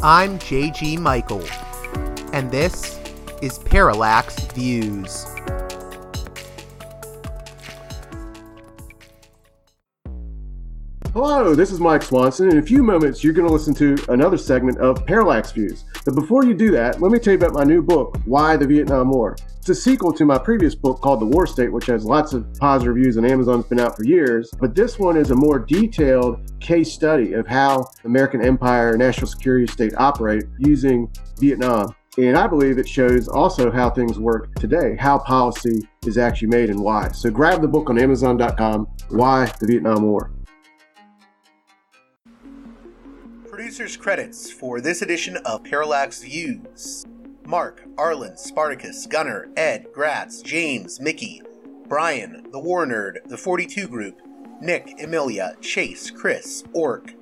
I'm JG Michael, and this is Parallax Views. Hello, this is Mike Swanson. In a few moments, you're going to listen to another segment of Parallax Views. But before you do that, let me tell you about my new book, Why the Vietnam War. It's a sequel to my previous book called The War State, which has lots of positive reviews and Amazon's been out for years. But this one is a more detailed case study of how American empire and national security state operate using Vietnam. And I believe it shows also how things work today, how policy is actually made and why. So grab the book on Amazon.com, Why the Vietnam War. Producers credits for this edition of Parallax Views. Mark, Arlen, Spartacus, Gunner, Ed, Gratz, James, Mickey, Brian, The War Nerd, The 42 Group, Nick, Emilia, Chase, Chris, Orc,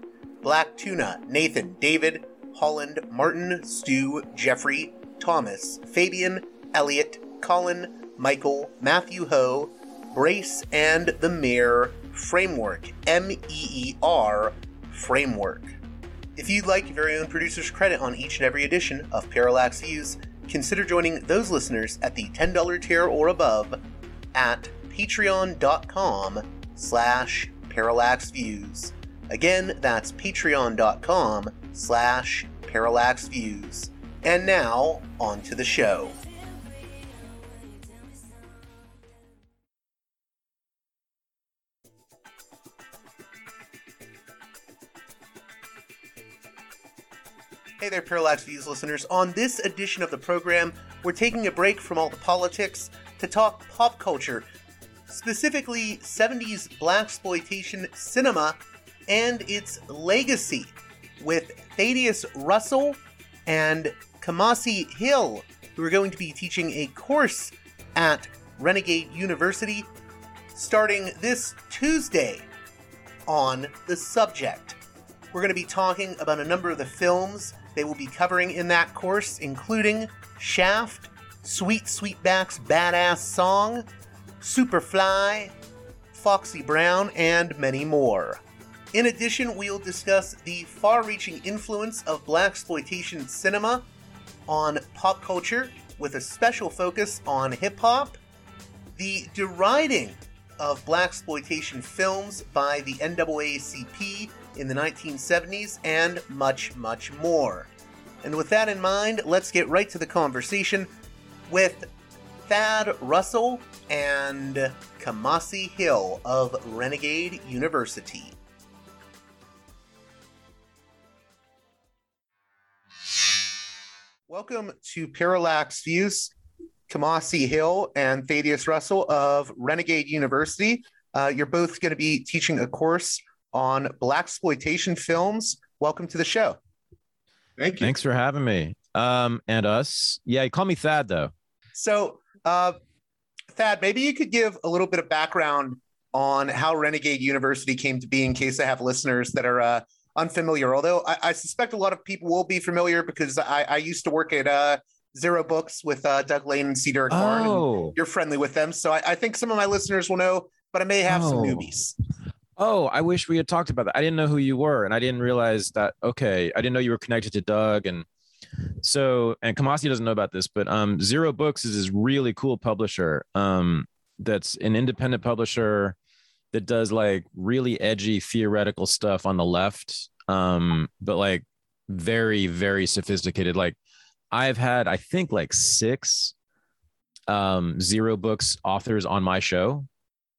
Black Tuna, Nathan, David, Holland, Martin, Stu, Jeffrey, Thomas, Fabian, Elliot, Colin, Michael, Matthew Ho, Brace, and the Mayor Framework, M E E R Framework. If you'd like your very own producer's credit on each and every edition of Parallax Views, consider joining those listeners at the $10 tier or above at patreon.com slash parallaxviews. Again, that's patreon.com slash parallaxviews. And now, on to the show. Hey there, Parallax Views listeners. On this edition of the program, we're taking a break from all the politics to talk pop culture, specifically 70s blaxploitation cinema and its legacy, with Thaddeus Russell and Kamasi Hill, who are going to be teaching a course at Renegade University starting this Tuesday on the subject. We're going to be talking about a number of the films they will be covering in that course, including Shaft, Sweet Sweetback's Badass Song, Superfly, Foxy Brown, and many more. In addition, we'll discuss the far reaching influence of black exploitation cinema on pop culture with a special focus on hip hop, the deriding of black exploitation films by the NAACP in the 1970s, and much, much more. And with that in mind, let's get right to the conversation with Thad Russell and Kamasi Hill of Renegade University. Welcome to Parallax Views, Kamasi Hill and Thaddeus Russell of Renegade University. Uh, you're both going to be teaching a course on black exploitation films. Welcome to the show. Thank you. Thanks for having me. Um, and us. Yeah, call me Thad though. So, uh, Thad, maybe you could give a little bit of background on how Renegade University came to be, in case I have listeners that are uh, unfamiliar. Although I, I, suspect a lot of people will be familiar because I, I used to work at uh, Zero Books with uh, Doug Lain and C. Derek Oh. And you're friendly with them, so I, I, think some of my listeners will know, but I may have oh. some newbies. Oh, I wish we had talked about that. I didn't know who you were, and I didn't realize that. Okay, I didn't know you were connected to Doug, and so and Kamasi doesn't know about this, but um, Zero Books is this really cool publisher. Um, that's an independent publisher that does like really edgy theoretical stuff on the left, um, but like very very sophisticated. Like I've had, I think, like six um, Zero Books authors on my show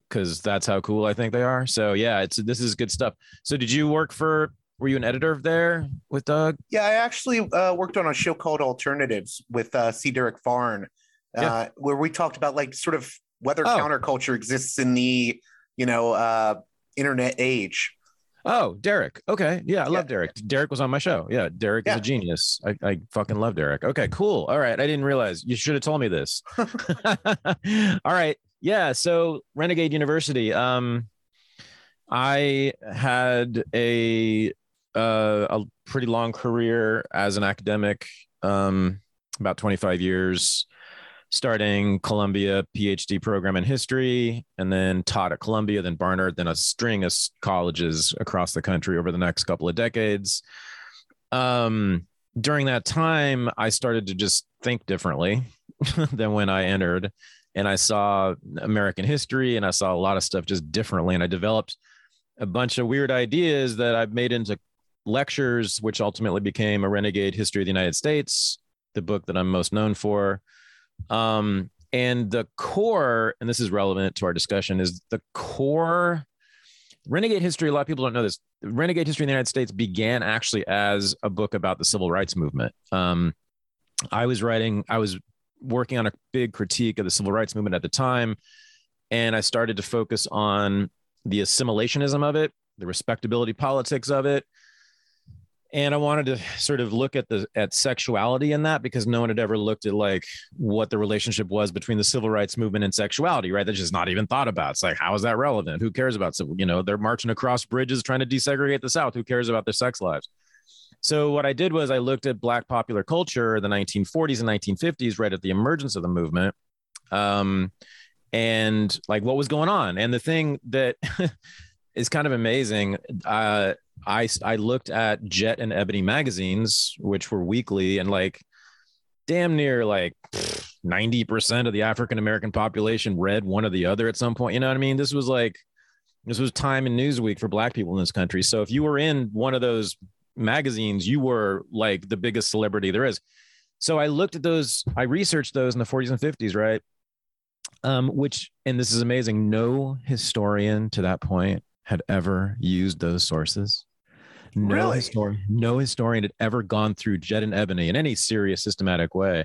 because that's how cool I think they are. So yeah, it's this is good stuff. So did you work for? Were you an editor there with Doug? Yeah, I actually uh, worked on a show called Alternatives with uh, C. Derek Varn, uh, yeah. where we talked about like sort of whether oh. counterculture exists in the you know uh, internet age. Oh, Derek. Okay. Yeah, I yeah. love Derek. Derek was on my show. Yeah, Derek yeah. is a genius. I, I fucking love Derek. Okay, cool. All right. I didn't realize you should have told me this. All right yeah so renegade university um i had a uh, a pretty long career as an academic um about 25 years starting columbia phd program in history and then taught at columbia then barnard then a string of colleges across the country over the next couple of decades um during that time, I started to just think differently than when I entered. And I saw American history and I saw a lot of stuff just differently. And I developed a bunch of weird ideas that I've made into lectures, which ultimately became a renegade history of the United States, the book that I'm most known for. Um, and the core, and this is relevant to our discussion, is the core renegade history. A lot of people don't know this. Renegade history in the United States began actually as a book about the civil rights movement. Um, I was writing, I was working on a big critique of the civil rights movement at the time, and I started to focus on the assimilationism of it, the respectability politics of it, and I wanted to sort of look at the at sexuality in that because no one had ever looked at like what the relationship was between the civil rights movement and sexuality, right? That's just not even thought about. It's like, how is that relevant? Who cares about so you know they're marching across bridges trying to desegregate the South. Who cares about their sex lives? So what I did was I looked at Black popular culture, the 1940s and 1950s, right at the emergence of the movement, um, and like what was going on. And the thing that is kind of amazing. Uh, I I looked at Jet and Ebony magazines, which were weekly, and like damn near like ninety percent of the African American population read one or the other at some point. You know what I mean? This was like this was Time and Newsweek for Black people in this country. So if you were in one of those magazines, you were like the biggest celebrity there is. So I looked at those. I researched those in the 40s and 50s, right? Um, which and this is amazing. No historian to that point had ever used those sources. No Really? historian, no historian had ever gone through Jet and Ebony in any serious, systematic way.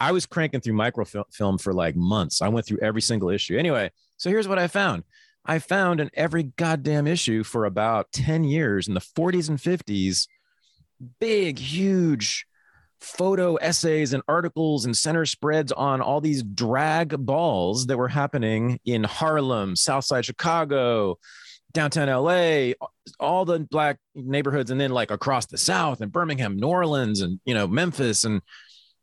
I was cranking through microfilm for like months. I went through every single issue. Anyway, so here's what I found. I found in every goddamn issue for about 10 years in the 40s and 50s, big, huge photo essays and articles and center spreads on all these drag balls that were happening in Harlem, Southside Chicago, downtown LA, all the black neighborhoods, and then like across the South and Birmingham, New Orleans, and you know, Memphis. And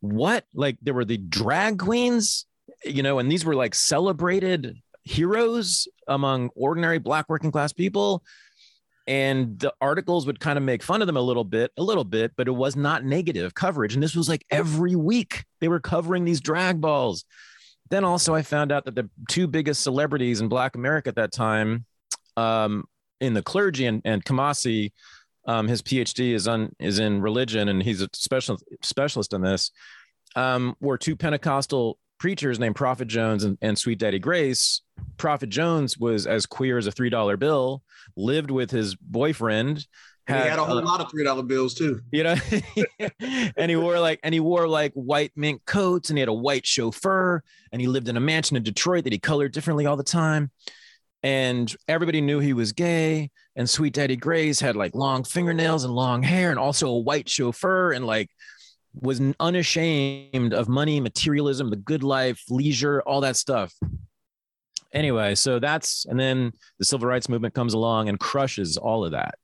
what? Like there were the drag queens, you know, and these were like celebrated heroes among ordinary black working class people. And the articles would kind of make fun of them a little bit, a little bit, but it was not negative coverage. And this was like every week they were covering these drag balls. Then also, I found out that the two biggest celebrities in Black America at that time um, in the clergy and, and Kamasi, um, his PhD is on is in religion and he's a special specialist in this. Um, were two Pentecostal preachers named Prophet Jones and, and Sweet Daddy Grace. Prophet Jones was as queer as a three dollar bill, lived with his boyfriend. And he had a whole uh, lot of three dollar bills too. you know and he wore like and he wore like white mink coats and he had a white chauffeur and he lived in a mansion in detroit that he colored differently all the time and everybody knew he was gay and sweet daddy grace had like long fingernails and long hair and also a white chauffeur and like was unashamed of money materialism the good life leisure all that stuff anyway so that's and then the civil rights movement comes along and crushes all of that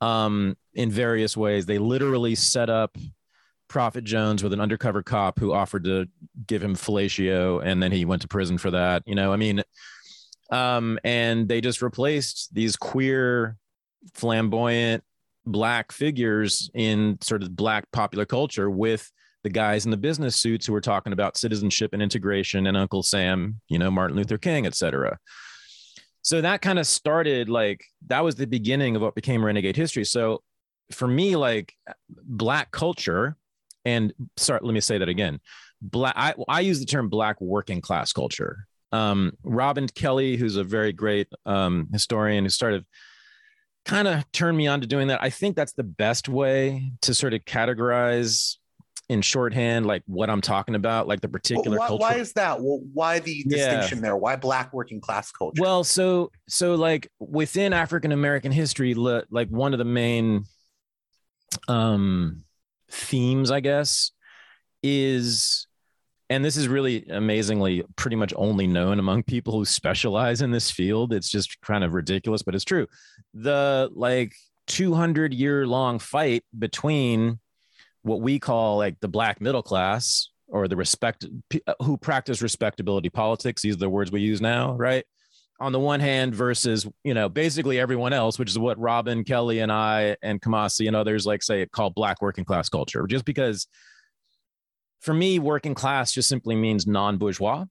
um, in various ways. They literally set up Prophet Jones with an undercover cop who offered to give him fellatio, and then he went to prison for that. You know, I mean, um, and they just replaced these queer, flamboyant black figures in sort of black popular culture with the guys in the business suits who were talking about citizenship and integration and Uncle Sam, you know, Martin Luther King, et cetera. So that kind of started like that was the beginning of what became renegade history. So for me like black culture and sorry let me say that again. Black i, I use the term black working class culture. Um, robin kelley who's a very great um, historian who started kind of turned me on to doing that i think that's the best way to sort of categorize in shorthand like what i'm talking about like the particular why, culture why is that? Well, why the Yeah. distinction there? Why black working class culture? Well, so so like within African American history, like one of the main um themes, I guess, is and this is really amazingly pretty much only known among people who specialize in this field. It's just kind of ridiculous, but it's true. The like 200 year long fight between what we call like the black middle class or the respect uh, who practice respectability politics these are the words we use now right? On the one hand versus you know basically everyone else which is what robin kelley and i and kamasi and others like say it call black working class culture just because for me working class just simply means non-bourgeois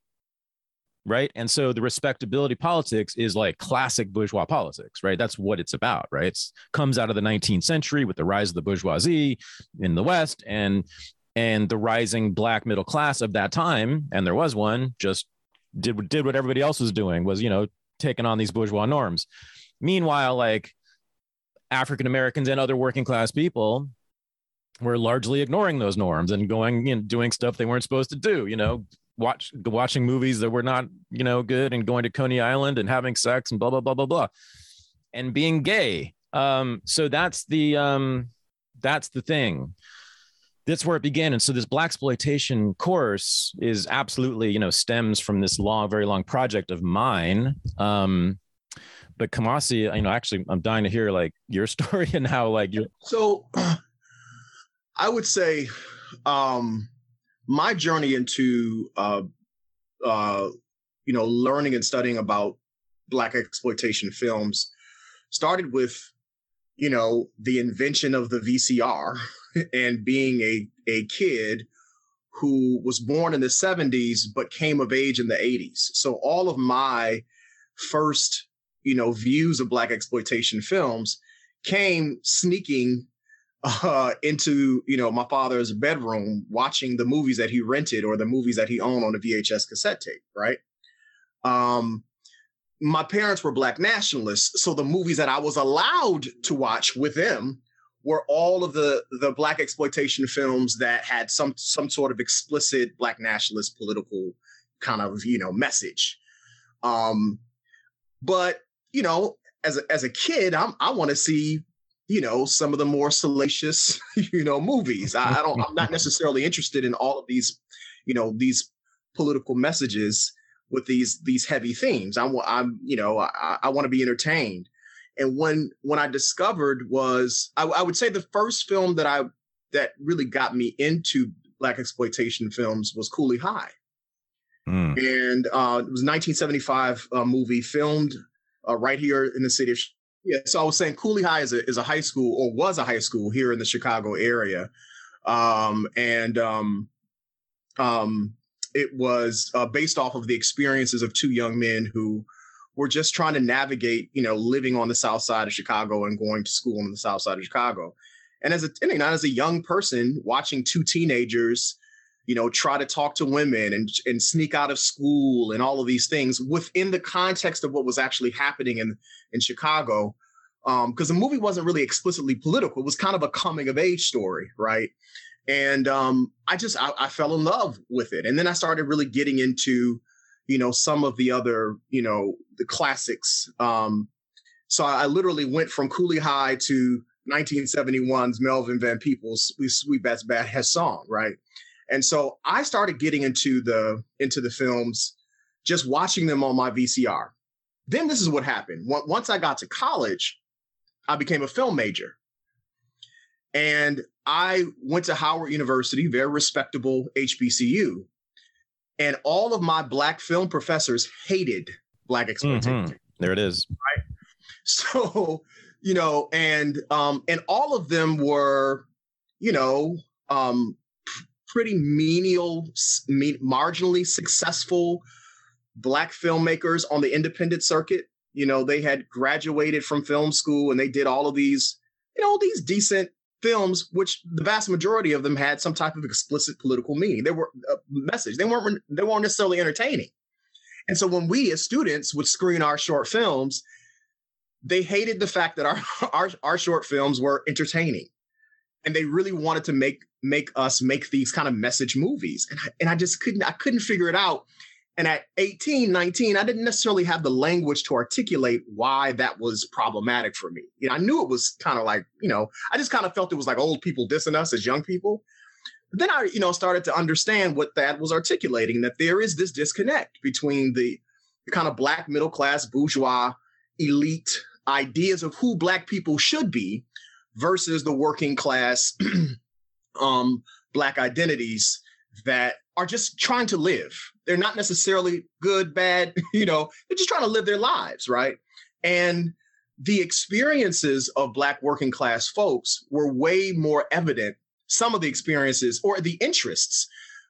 right? And so the respectability politics is like classic bourgeois politics right? That's what it's about right? It comes out of the 19th century with the rise of the bourgeoisie in the west and and the rising black middle class of that time and there was one just did did what everybody else was doing was you know taking on these bourgeois norms. Meanwhile like african americans and other working class people were largely ignoring those norms and going and doing stuff they weren't supposed to do you know watch watching movies that were not you know good and going to coney island and having sex and blah blah blah blah blah and being gay um so that's the um that's the thing that's where it began. And so this black exploitation course is absolutely, you know, stems from this long, very long project of mine. Um, but Kamasi, you know, actually, I'm dying to hear like your story and how like you. So, I would say, um, my journey into, uh, uh, you know, learning and studying about black exploitation films started with, you know, the invention of the VCR and being a, a kid who was born in the 70s but came of age in the 80s. So all of my first, you know, views of black exploitation films came sneaking uh, into, you know, my father's bedroom watching the movies that he rented or the movies that he owned on a VHS cassette tape, right? Um, my parents were black nationalists, so the movies that I was allowed to watch with them were all of the the black exploitation films that had some some sort of explicit black nationalist political kind of you know message um but you know as a, as a kid I'm, i want to see you know some of the more salacious you know movies I, I don't i'm not necessarily interested in all of these you know these political messages with these these heavy themes i'm i'm you know i, I want to be entertained and when when I discovered was I, I, would say the first film that I that really got me into black exploitation films was Cooley High, mm. and uh, it was a 1975 uh, movie filmed uh, right here in the city of. Yeah, so I was saying Cooley High is a is a high school or was a high school here in the Chicago area, um, and um, um, it was uh, based off of the experiences of two young men who were just trying to navigate, you know, living on the south side of Chicago and going to school on the south side of Chicago. And as a know, as a young person watching two teenagers, you know, try to talk to women and and sneak out of school and all of these things within the context of what was actually happening in in Chicago. because um, the movie wasn't really explicitly political. It was kind of a coming of age story, right? And um, I just I, I fell in love with it, and then I started really getting into you know, some of the other, you know, the classics. Um, so I, literally went from Cooley High to 1971's Melvin Van Peebles' Sweet, Sweetback's Badass Song, right? And so I started getting into the into the films, just watching them on my VCR. Then this is what happened. Once I got to college, I became a film major. And I went to Howard University, very respectable HBCU and all of my black film professors hated black exploitation. Mm-hmm. There it is. Right. So, you know, and um, and all of them were, you know, um, pretty menial, marginally successful black filmmakers on the independent circuit. You know, they had graduated from film school and they did all of these, you know, these decent films, which the vast majority of them had some type of explicit political meaning. They were a message. They weren't they weren't necessarily entertaining. And so when we as students would screen our short films, they hated the fact that our our, our short films were entertaining. And they really wanted to make make us make these kind of message movies. And I, and I just couldn't I couldn't figure it out. And at 18, 19, I didn't necessarily have the language to articulate why that was problematic for me. You know, I knew it was kind of like, you know, I just kind of felt it was like old people dissing us as young people. But then I, you know, started to understand what that was articulating that there is this disconnect between the, the kind of black middle class bourgeois elite ideas of who black people should be versus the working class um, black identities that are just trying to live. They're not necessarily good, bad, you know, they're just trying to live their lives, right? And the experiences of Black working class folks were way more evident. Some of the experiences or the interests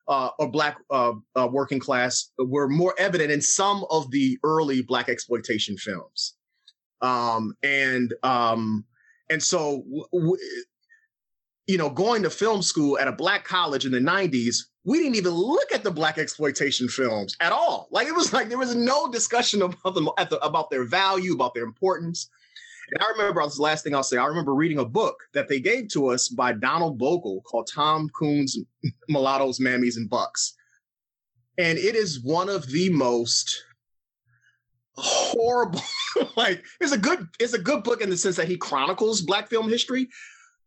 uh, of Black uh, uh, working class were more evident in some of the early Black exploitation films. Um, and um, and so, you know, going to film school at a Black college in the 90s we didn't even look at the black exploitation films at all. Like it was like there was no discussion about them the, about their value, about their importance. And I remember this last thing I'll say. I remember reading a book that they gave to us by Donald Bogle called Toms Coons Mulattoes, Mammies, and Bucks. And it is one of the most horrible like it's a good it's a good book in the sense that he chronicles black film history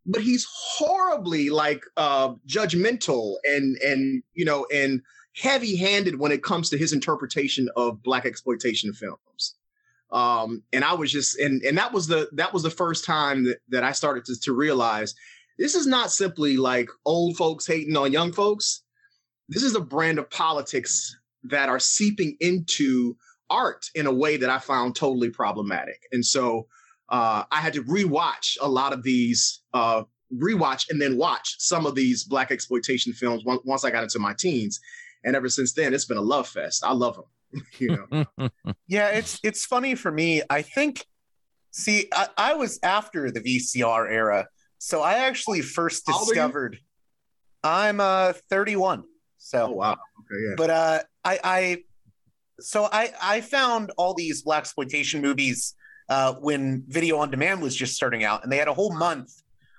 but he's horribly like uh, judgmental and and you know and heavy-handed when it comes to his interpretation of black exploitation films. Um and i was just and and that was the that was the first time that, that i started to, to realize this is not simply like old folks hating on young folks. This is a brand of politics that are seeping into art in a way that i found totally problematic and so uh, I had to rewatch a lot of these, uh, rewatch and then watch some of these black exploitation films once, once I got into my teens, and ever since then, it's been a love fest. I love them. you know. yeah, it's it's funny for me. I think. See, I, I was after the VCR era, so I actually first discovered. I'm uh 31. So oh, wow. Okay, yeah. But uh I I so I I found all these black exploitation movies uh, when video on demand was just starting out, and they had a whole month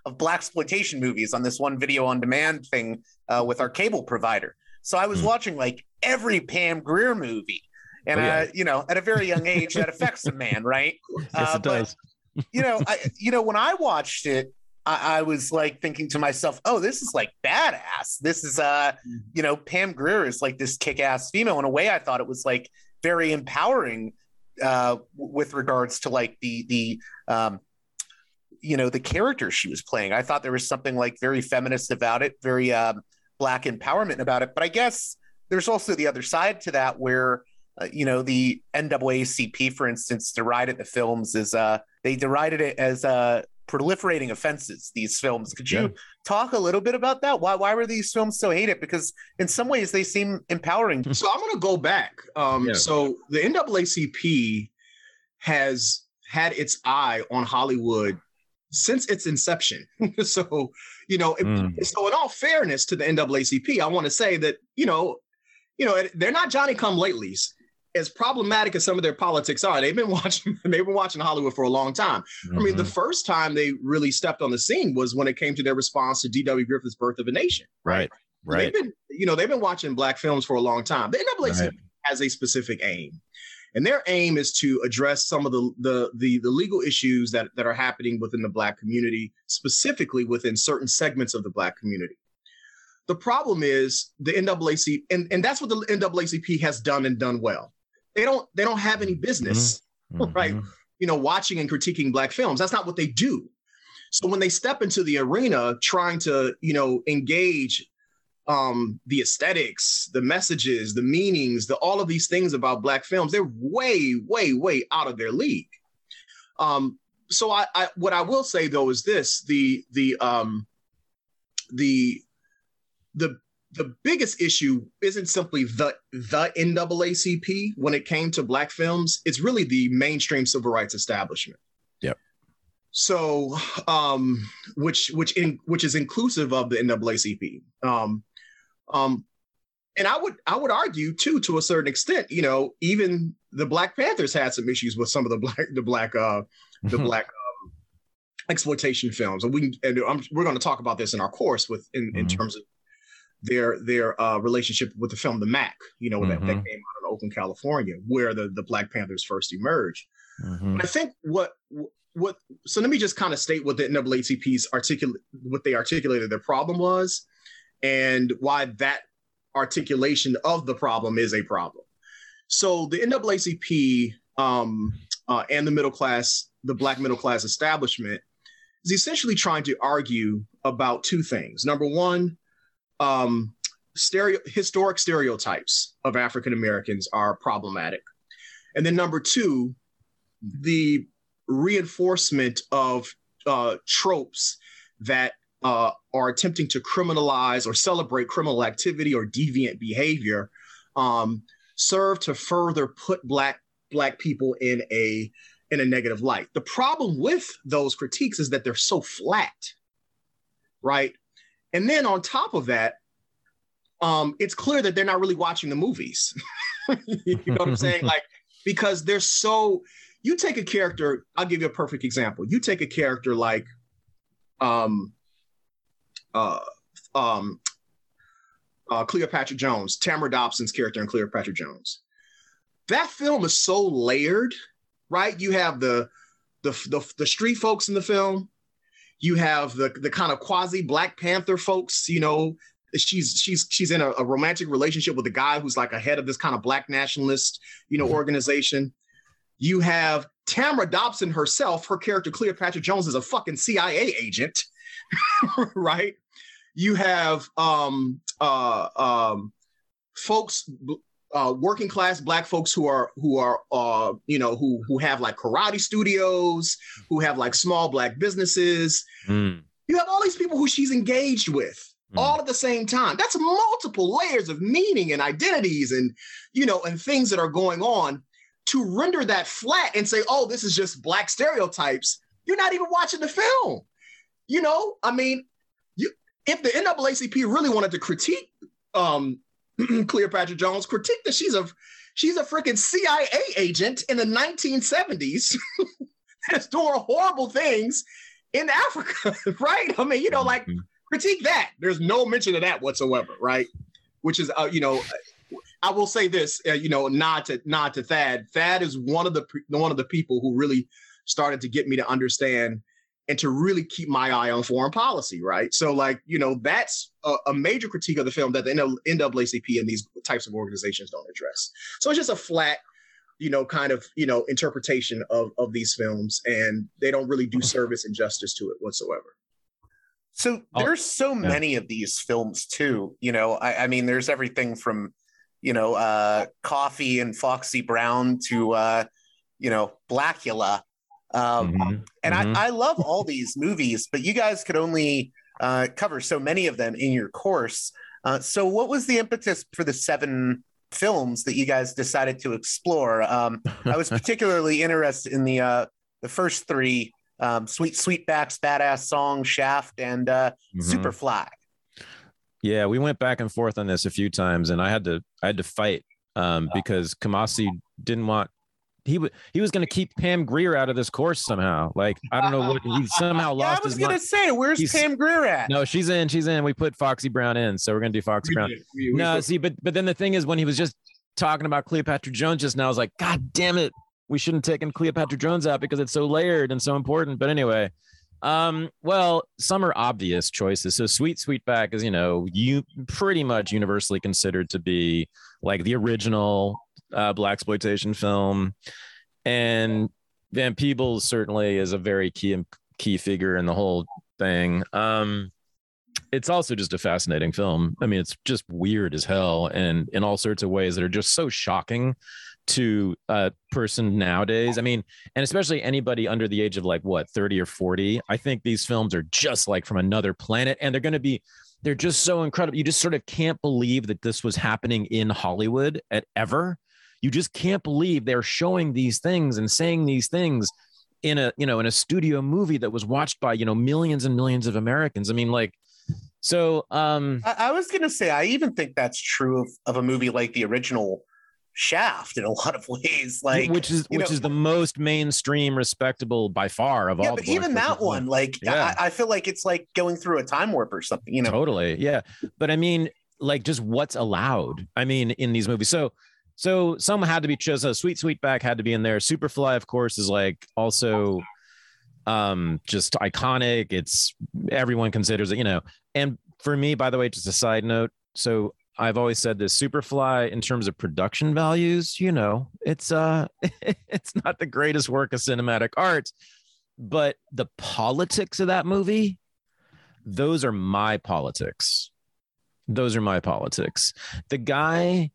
of black exploitation movies on this one video on demand thing uh, with our cable provider. So I was mm. watching like every Pam Grier movie, and oh, yeah. uh, you know, at a very young age, that affects a man, right? yes, it uh, does. But, you know, I you know when I watched it, I, I, was like thinking to myself, "Oh, this is like badass. This is uh, mm. you know, Pam Grier is like this kick-ass female." In a way, I thought it was like very empowering uh, with regards to like the the um, you know the character she was playing. I thought there was something like very feminist about it, very um, black empowerment about it. But I guess there's also the other side to that where uh, you know the NAACP, for instance, derided the films as uh, they derided it as uh, proliferating offenses. These films. Could you yeah. talk a little bit about that? Why why were these films so hated? Because in some ways they seem empowering. So I'm going to go back. Um, yeah. So the NAACP has had its eye on Hollywood since its inception. so, you know, mm. so in all fairness to the NAACP, I want to say that, you know, you know, they're not Johnny come latelys. As problematic as some of their politics are, they've been watching they've been watching Hollywood for a long time. Mm-hmm. I mean, the mm-hmm. first time they really stepped on the scene was when it came to their response to D.W. Griffith's Birth of a Nation. Right. Right. They've been, you know, they've been watching black films for a long time. The NAACP right. has a specific aim and their aim is to address some of the the the, the legal issues that that are happening within the black community specifically within certain segments of the black community the problem is the NAACP, and, and that's what the NAACP has done and done well. They don't they don't have any business, mm-hmm. right? You know, watching and critiquing black films. That's not what they do. So when they step into the arena trying to, you know, engage um, the aesthetics, the messages, the meanings, the all of these things about black films, they're way, way, way out of their league. Um, so I, I, what I will say though is this: the the um, the the the biggest issue isn't simply the the NAACP when it came to black films. It's really the mainstream civil rights establishment. Yep. So, um, which which in which is inclusive of the NAACP. Um, um, and I would I would argue too, to a certain extent, you know, even the Black Panthers had some issues with some of the black the black uh the black um, exploitation films, and we and I'm, we're going to talk about this in our course with in, mm-hmm. in terms of their their uh, relationship with the film The Mack, you know, mm-hmm. that, that mm-hmm. came out in Oakland, California, where the the Black Panthers first emerged. Mm-hmm. I think what what so let me just kind of state what the NAACP's articulate what they articulated their problem was and why that articulation of the problem is a problem. So the NAACP um, uh, and the middle class, the black middle class establishment, is essentially trying to argue about two things. Number one, um, stereo historic stereotypes of African Americans are problematic. And then number two, the reinforcement of uh, tropes that uh, are attempting to criminalize or celebrate criminal activity or deviant behavior um, serve to further put black black people in a in a negative light. The problem with those critiques is that they're so flat, right? And then on top of that, um, it's clear that they're not really watching the movies. you know what I'm saying? Like because they're so. You take a character. I'll give you a perfect example. You take a character like, um, uh, um, uh, Cleopatra Jones, Tamara Dobson's character in Cleopatra Jones. That film is so layered, right? You have the the the, the street folks in the film. You have the the kind of quasi Black Panther folks, you know, she's she's she's in a, a, romantic relationship with a guy who's like a head of this kind of black nationalist you know mm-hmm. organization you have tamara dobson herself her character cleopatra jones is a fucking cia agent right you have um uh um folks uh, working class black folks who are who are uh, you know who who have like karate studios, who have like small black businesses. Mm. You have all these people who she's engaged with, mm. all at the same time. That's multiple layers of meaning and identities and, you know, and things that are going on to render that flat and say, oh, this is just black stereotypes. You're not even watching the film. You know, I mean, you if the NAACP really wanted to critique um, Cleopatra Jones, critique that she's a she's a freaking CIA agent in the 1970s that's doing horrible things in Africa, right? I mean, you know, like mm-hmm critique that. There's no mention of that whatsoever, right? Which is, uh, you know, I will say this, uh, you know, nod to nod to Thad. Thad is one of the one of the people who really started to get me to understand and to really keep my eye on foreign policy, right? So, like, you know, that's a, a major critique of the film that the NAACP and these types of organizations don't address. So it's just a flat, you know, kind of, you know, interpretation of of these films, and they don't really do service and justice to it whatsoever. So oh, there's so yeah. many of these films too. You know, I, I, mean, there's everything from, you know, uh, Coffy and Foxy Brown to, uh, you know, Blacula. Um, mm-hmm. And mm-hmm. I, I love all these movies, but you guys could only uh, cover so many of them in your course. Uh, so, what was the impetus for the seven films that you guys decided to explore? Um, I was particularly interested in the uh, the first three um, Sweet Sweetback's badass song, Shaft, and uh, mm-hmm. Superfly. Yeah, we went back and forth on this a few times, and I had to I had to fight um, because Kamasi didn't want he was he was going to keep Pam Grier out of this course somehow. Like I don't know what he somehow yeah, lost. I was going to say, where's He's, Pam Grier at? No, she's in. She's in. We put Foxy Brown in, so we're going to do Foxy we Brown. We, we no, see, but but then the thing is, when he was just talking about Cleopatra Jones just now, I was like, God damn it! we shouldn't have taken Cleopatra Jones out because it's so layered and so important. But anyway, um, well, some are obvious choices. So Sweet Sweetback is, you know, you pretty much universally considered to be like the original uh, black exploitation film, and Van Peebles certainly is a very key key figure in the whole thing. Um, it's also just a fascinating film. I mean, it's just weird as hell, and in all sorts of ways that are just so shocking to a person nowadays. I mean, and especially anybody under the age of like what 30 or 40. I think these films are just like from another planet and they're going to be they're just so incredible. You just sort of can't believe that this was happening in Hollywood at ever. You just can't believe they're showing these things and saying these things in a, you know, in a studio movie that was watched by, you know, millions and millions of Americans. I mean, like so um I, I was gonna say I even think that's true of, of a movie like the original Shaft in a lot of ways, like which is which know, is the most mainstream, respectable by far of yeah, all. But even that one, like yeah. I, I, feel like it's like going through a time warp or something. You know, totally, yeah. But I mean, like just what's allowed. I mean, in these movies, so so some had to be chosen. Sweet Sweetback had to be in there. Superfly, of course, is like also um just iconic. It's everyone considers it, you know. And for me, by the way, just a side note. So I've always said this Superfly in terms of production values, you know, it's uh it's not the greatest work of cinematic art, but the politics of that movie, those are my politics. those are my politics. The guy,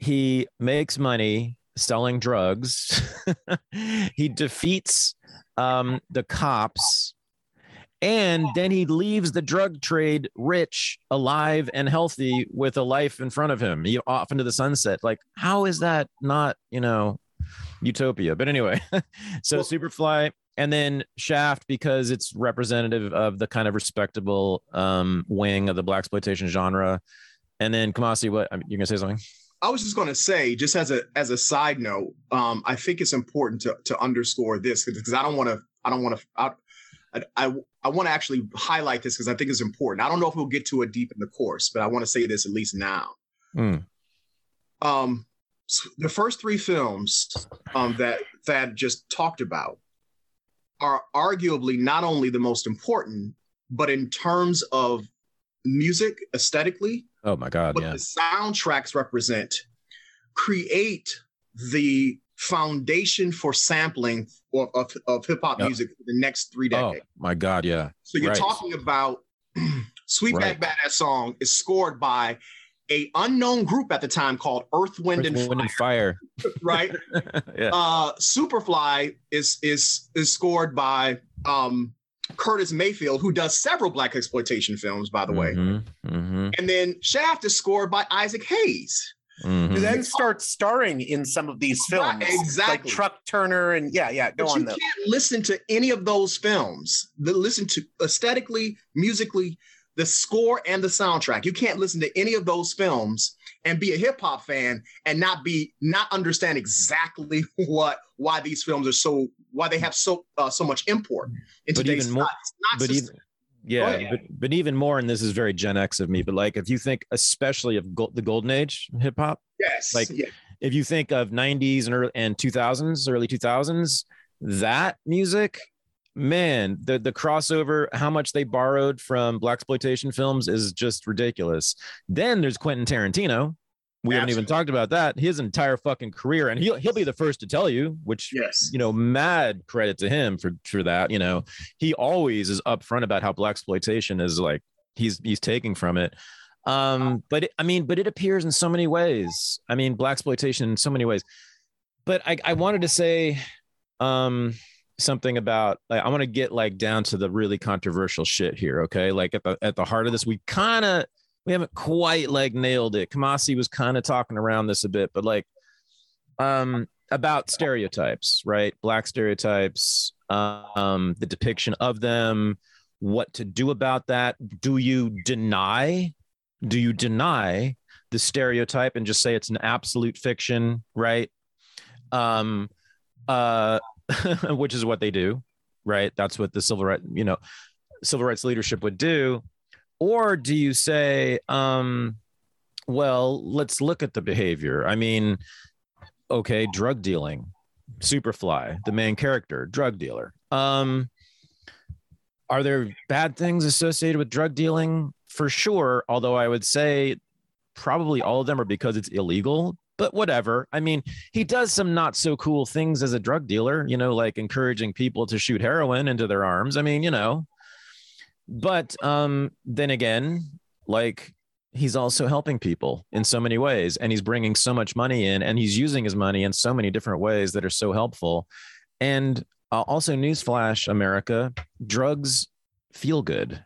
he makes money selling drugs. he defeats um, the cops. And then he leaves the drug trade rich alive and healthy with a life in front of him off into the sunset. Like how is that not you know utopia? But anyway so well, superfly and then shaft because it's representative of the kind of respectable um, wing of the black exploitation genre. And then kamasi what you're gonna say something I was just going to say, just as a as a side note, um, I think it's important to to underscore this because I don't want to I don't want to I, I, I want to actually highlight this because I think it's important. I don't know if we'll get to it deep in the course, but I want to say this at least now. Mm. Um, so the first three films um, that Thad just talked about are arguably not only the most important, but in terms of music aesthetically. Oh my God! What yeah. the soundtracks represent create the foundation for sampling of, of, of hip hop yep. music for the next three decades. Oh my God, yeah. So you're right. talking about Sweet right. Back Badass song is scored by a unknown group at the time called Earth, Wind, Earth, and, Wind Fire. and Fire. right? yeah. Uh, Superfly is is is scored by um, Curtis Mayfield, who does several black exploitation films, by the way. Mm-hmm, mm-hmm. And then Shaft is scored by Isaac Hayes. Mm-hmm. Who then starts starring in some of these films, right, exactly, like Truck Turner, and yeah, yeah. Go but on. You though. can't listen to any of those films. The listen to aesthetically, musically, the score and the soundtrack. You can't listen to any of those films and be a hip hop fan and not be not understand exactly what why these films are so why they have so uh, so much import in but today's even more, but even, yeah, but, but even more, and this is very Gen X of me, but like if you think especially of go- the golden age hip hop, yes, like yeah. if you think of 90s and early and 2000s, early 2000s, that music, man, the the crossover, how much they borrowed from black exploitation films is just ridiculous. Then there's Quentin Tarantino, we Absolutely. haven't even talked about that. His entire fucking career, and he'll he'll be the first to tell you, which yes, you know, mad credit to him for for that. You know, he always is upfront about how black exploitation is like he's he's taking from it. Um, but it, I mean, but it appears in so many ways. I mean, black exploitation in so many ways. But I I wanted to say, um, something about like I want to get like down to the really controversial shit here. Okay, like at the at the heart of this, we kind of we haven't quite like nailed it. Kamasi was kind of talking around this a bit, but like um about stereotypes, right? Black stereotypes, um, the depiction of them, what to do about that. Do you deny? Do you deny the stereotype and just say it's an absolute fiction, right? Um, uh, which is what they do, right? That's what the civil right, you know, civil rights leadership would do or do you say um, well let's look at the behavior. I mean okay drug dealing superfly the main character drug dealer. Um, are there bad things associated with drug dealing? For sure although i would say probably all of them are because it's illegal but whatever. I mean he does some not so cool things as a drug dealer you know like encouraging people to shoot heroin into their arms. I mean you know but um, then again, like he's also helping people in so many ways and he's bringing so much money in and he's using his money in so many different ways that are so helpful. And uh, also newsflash america drugs feel good.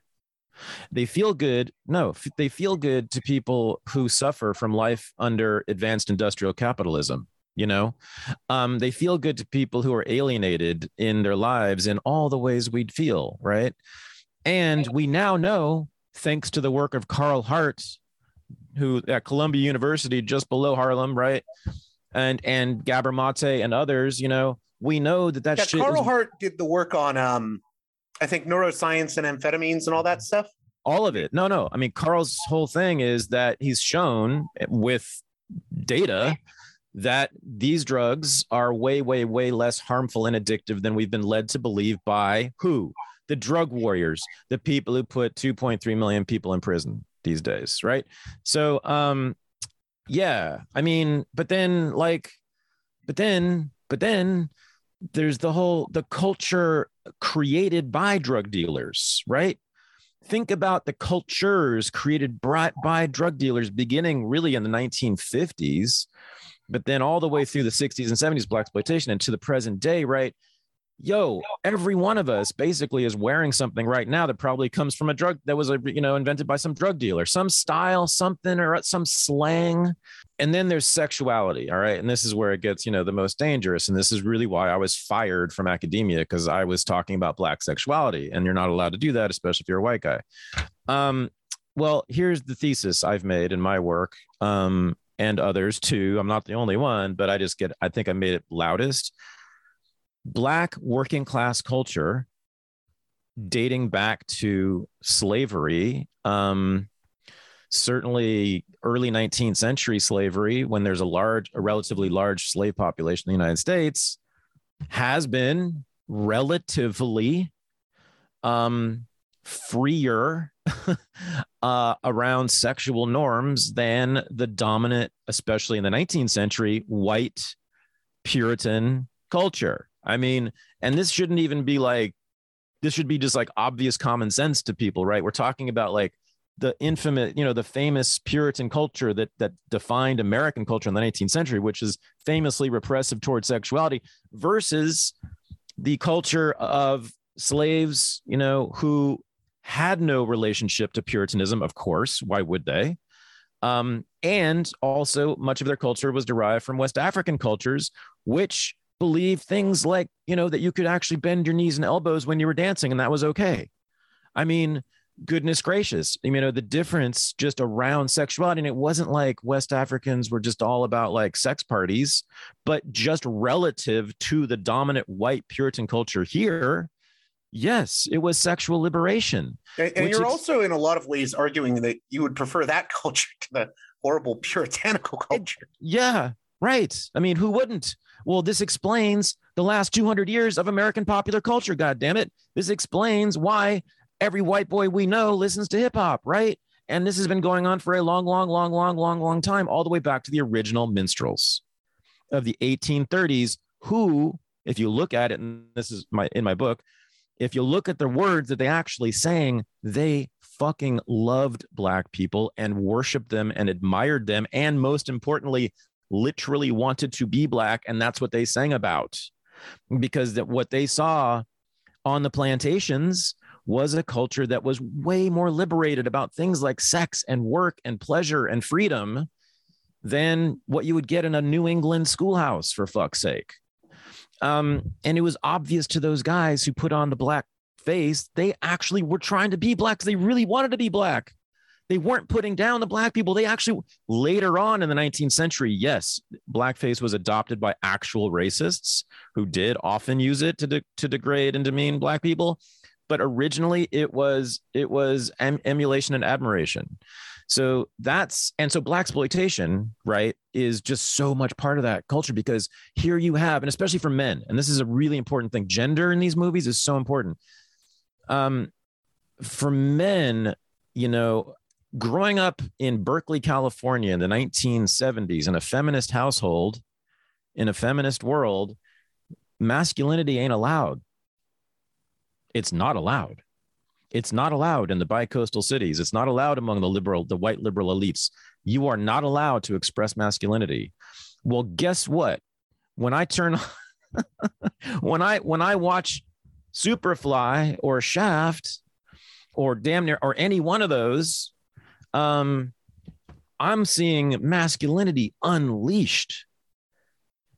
They feel good no f- they feel good to people who suffer from life under advanced industrial capitalism you know? Um, they feel good to people who are alienated in their lives in all the ways we'd feel right and we now know, thanks to the work of Carl Hart, who at Columbia University, just below Harlem, right? And and Gabor Mate and others, you know, we know that that yeah, shit. Carl is, Hart did the work on, um, I think, neuroscience and amphetamines and all that stuff. All of it. No, no. I mean, Carl's whole thing is that he's shown with data that these drugs are way, way, way less harmful and addictive than we've been led to believe by who? The drug warriors, the people who put 2.3 million people in prison these days, right? So, um, yeah, I mean, but then like, but then, but then there's the whole the culture created by drug dealers, right? think about the cultures created by, by drug dealers beginning really in the 1950s, but then all the way through the 60s and 70s, black exploitation, and to the present day, right? Yo every one of us basically is wearing something right now that probably comes from a drug that was a you know invented by some drug dealer some style something or some slang. And then there's sexuality all right? And this is where it gets you know the most dangerous. And this is really why i was fired from academia because i was talking about black sexuality and you're not allowed to do that especially if you're a white guy. Um well here's the thesis i've made in my work um and others too. I'm not the only one but i just get i think i made it loudest black working class culture dating back to slavery um, certainly early 19th century slavery when there's a large a relatively large slave population in the united states has been relatively um, freer uh, around sexual norms than the dominant especially in the 19th century white puritan culture I mean, and this shouldn't even be like, this should be just like obvious common sense to people, right? We're talking about like the infamous, you know, the famous Puritan culture that that defined American culture in the 19th century, which is famously repressive towards sexuality, versus the culture of slaves, you know, who had no relationship to Puritanism, of course. Why would they? Um, and also, much of their culture was derived from West African cultures, which believe things like, you know, that you could actually bend your knees and elbows when you were dancing and that was okay. I mean, goodness gracious, you know, the difference just around sexuality. And it wasn't like West Africans were just all about like sex parties, but just relative to the dominant white Puritan culture here. Yes, it was sexual liberation. And, and you're also, in a lot of ways, arguing that you would prefer that culture to the horrible puritanical culture. Yeah, right. I mean, who wouldn't? Well, this explains the last 200 years of American popular culture. God damn it. This explains why every white boy we know listens to hip hop, right? And this has been going on for a long, long, long, long, long, long time, all the way back to the original minstrels of the 1830s, who, if you look at it, and this is my in my book, if you look at the words that they actually sang, they fucking loved black people and worshiped them and admired them, and most importantly, literally wanted to be black and that's what they sang about because that what they saw on the plantations was a culture that was way more liberated about things like sex and work and pleasure and freedom than what you would get in a New England schoolhouse, for fuck's sake. Um, and it was obvious to those guys who put on the black face, they actually were trying to be black because they really wanted to be black. They weren't putting down the black people. They actually, later on in the 19th century, yes, blackface was adopted by actual racists who did often use it to, de- to degrade and demean black people. But originally, it was it was em- emulation and admiration. So that's and so blaxploitation, right, is just so much part of that culture because here you have, and especially for men, and this is a really important thing. Gender in these movies is so important. Um, for men, you know, growing up in Berkeley, California in the 1970s in a feminist household, in a feminist world, masculinity ain't allowed. It's not allowed. It's not allowed in the bicoastal cities. It's not allowed among the liberal, the white liberal elites. You are not allowed to express masculinity. Well, guess what? When I turn when I when I watch Superfly or Shaft or damn near or any one of those, um, I'm seeing masculinity unleashed.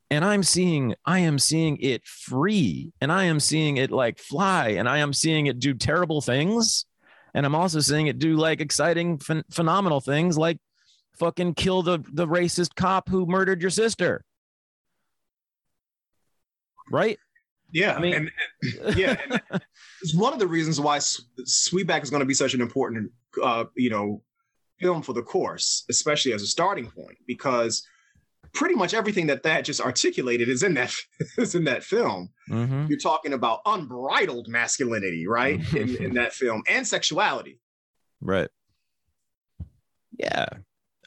And I'm seeing, I am seeing it free, and I am seeing it like fly, and I am seeing it do terrible things. And I'm also seeing it do like exciting, ph- phenomenal things like fucking kill the, the racist cop who murdered your sister. Right? Yeah, I mean, and, and yeah, and it's one of the reasons why Sweetback is going to be such an important, uh, you know, film for the course, especially as a starting point, because pretty much everything that that just articulated is in that is in that film. Mm-hmm. You're talking about unbridled masculinity, right, in, in that film, and sexuality. Right. Yeah.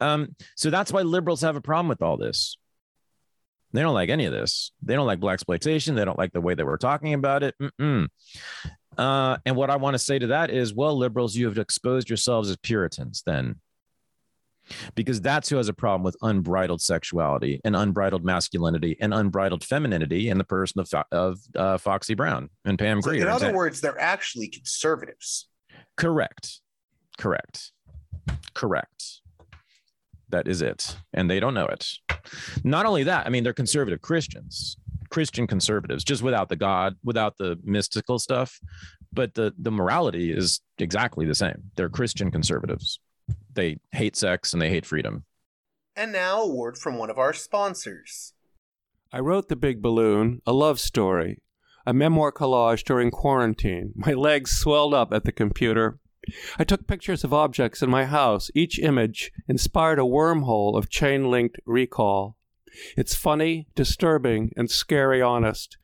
Um, so that's why liberals have a problem with all this. They don't like any of this. They don't like blaxploitation. They don't like the way that we're talking about it. Mm-mm. Uh, and what I want to say to that is, well, liberals, you have exposed yourselves as Puritans then. Because that's who has a problem with unbridled sexuality and unbridled masculinity and unbridled femininity in the person of, of uh, Foxy Brown and Pam So Grier. in other words, they're actually conservatives. Correct. Correct. Correct. That is it. And they don't know it. Not only that, I mean, they're conservative Christians, Christian conservatives, just without the God, without the mystical stuff. But the, the morality is exactly the same. They're Christian conservatives. They hate sex and they hate freedom. And now, a word from one of our sponsors. I wrote The Big Balloon, a love story, a memoir collage during quarantine. My legs swelled up at the computer. I took pictures of objects in my house. Each image inspired a wormhole of chain linked recall. It's funny, disturbing, and scary honest.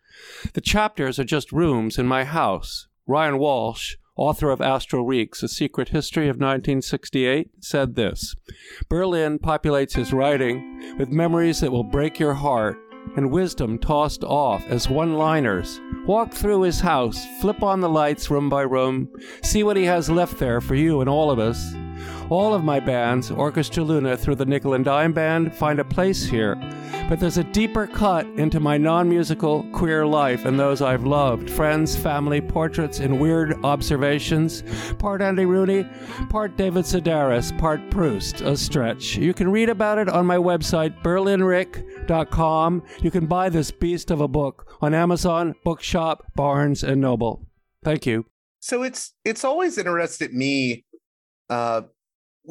The chapters are just rooms in my house. Ryan Walsh, author of Astral Weeks, A Secret History of 1968, said this Berlin populates his writing with memories that will break your heart and wisdom tossed off as one liners. Walk through his house, flip on the lights room by room, see what he has left there for you and all of us. All of my bands, Orchestra Luna through the Nickel and Dime Band, find a place here. But there's a deeper cut into my non musical queer life and those I've loved friends, family, portraits, and weird observations. Part Andy Rooney, part David Sedaris, part Proust, a stretch. You can read about it on my website, berlinrick.com. You can buy this beast of a book on Amazon, Bookshop, Barnes, and Noble. Thank you. So it's it's always interested me. Uh,